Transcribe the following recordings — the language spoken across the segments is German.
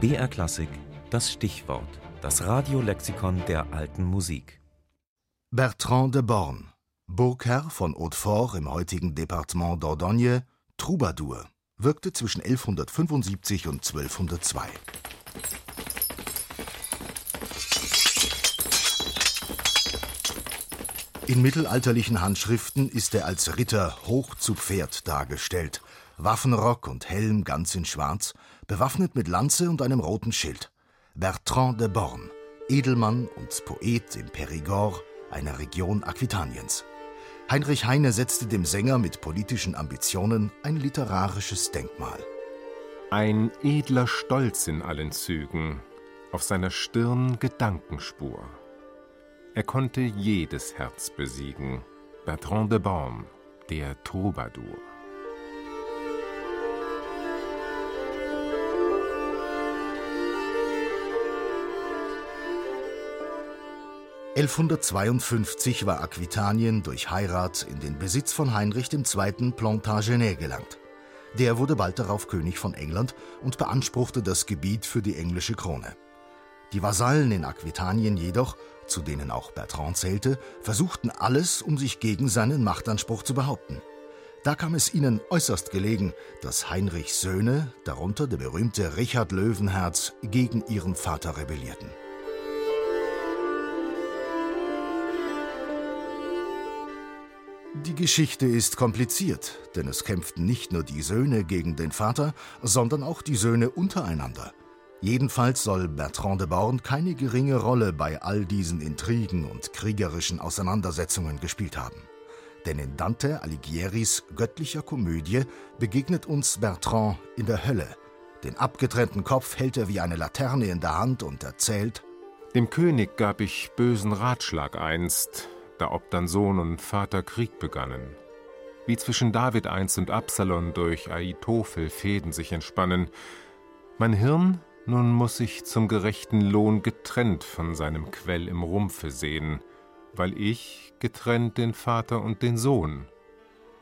BR Klassik, das Stichwort, das Radiolexikon der alten Musik. Bertrand de Born, Burgherr von Hautefort im heutigen Departement Dordogne, Troubadour, wirkte zwischen 1175 und 1202. In mittelalterlichen Handschriften ist er als Ritter hoch zu Pferd dargestellt, Waffenrock und Helm ganz in Schwarz, bewaffnet mit Lanze und einem roten Schild. Bertrand de Born, Edelmann und Poet im Périgord, einer Region Aquitaniens. Heinrich Heine setzte dem Sänger mit politischen Ambitionen ein literarisches Denkmal. Ein edler Stolz in allen Zügen, auf seiner Stirn Gedankenspur. Er konnte jedes Herz besiegen. Bertrand de Born, der Troubadour. 1152 war Aquitanien durch Heirat in den Besitz von Heinrich II. Plantagenet gelangt. Der wurde bald darauf König von England und beanspruchte das Gebiet für die englische Krone. Die Vasallen in Aquitanien jedoch, zu denen auch Bertrand zählte, versuchten alles, um sich gegen seinen Machtanspruch zu behaupten. Da kam es ihnen äußerst gelegen, dass Heinrichs Söhne, darunter der berühmte Richard Löwenherz, gegen ihren Vater rebellierten. Die Geschichte ist kompliziert, denn es kämpften nicht nur die Söhne gegen den Vater, sondern auch die Söhne untereinander. Jedenfalls soll Bertrand de Born keine geringe Rolle bei all diesen Intrigen und kriegerischen Auseinandersetzungen gespielt haben. Denn in Dante Alighieris göttlicher Komödie begegnet uns Bertrand in der Hölle. Den abgetrennten Kopf hält er wie eine Laterne in der Hand und erzählt: Dem König gab ich bösen Ratschlag einst, da ob dann Sohn und Vater Krieg begannen. Wie zwischen David einst und Absalom durch Aitophel Fäden sich entspannen. Mein Hirn nun muss sich zum gerechten Lohn getrennt von seinem Quell im Rumpfe sehen, weil ich getrennt den Vater und den Sohn.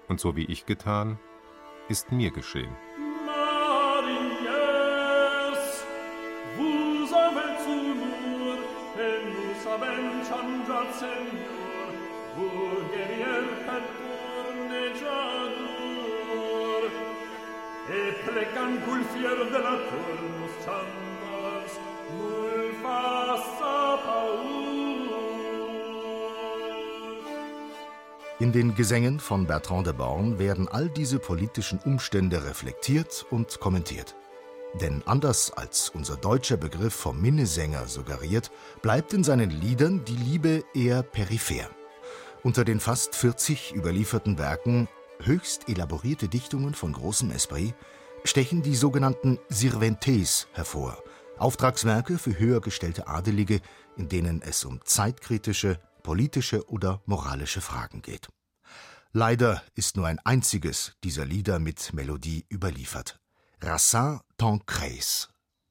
Und so wie ich getan, ist mir geschehen. plecan In den Gesängen von Bertrand de Born werden all diese politischen Umstände reflektiert und kommentiert. Denn anders als unser deutscher Begriff vom Minnesänger suggeriert, bleibt in seinen Liedern die Liebe eher peripher. Unter den fast 40 überlieferten Werken höchst elaborierte Dichtungen von großem Esprit stechen die sogenannten Sirventes hervor, Auftragswerke für höher gestellte Adelige, in denen es um zeitkritische, politische oder moralische Fragen geht. Leider ist nur ein einziges dieser Lieder mit Melodie überliefert. Rassin Tancrèze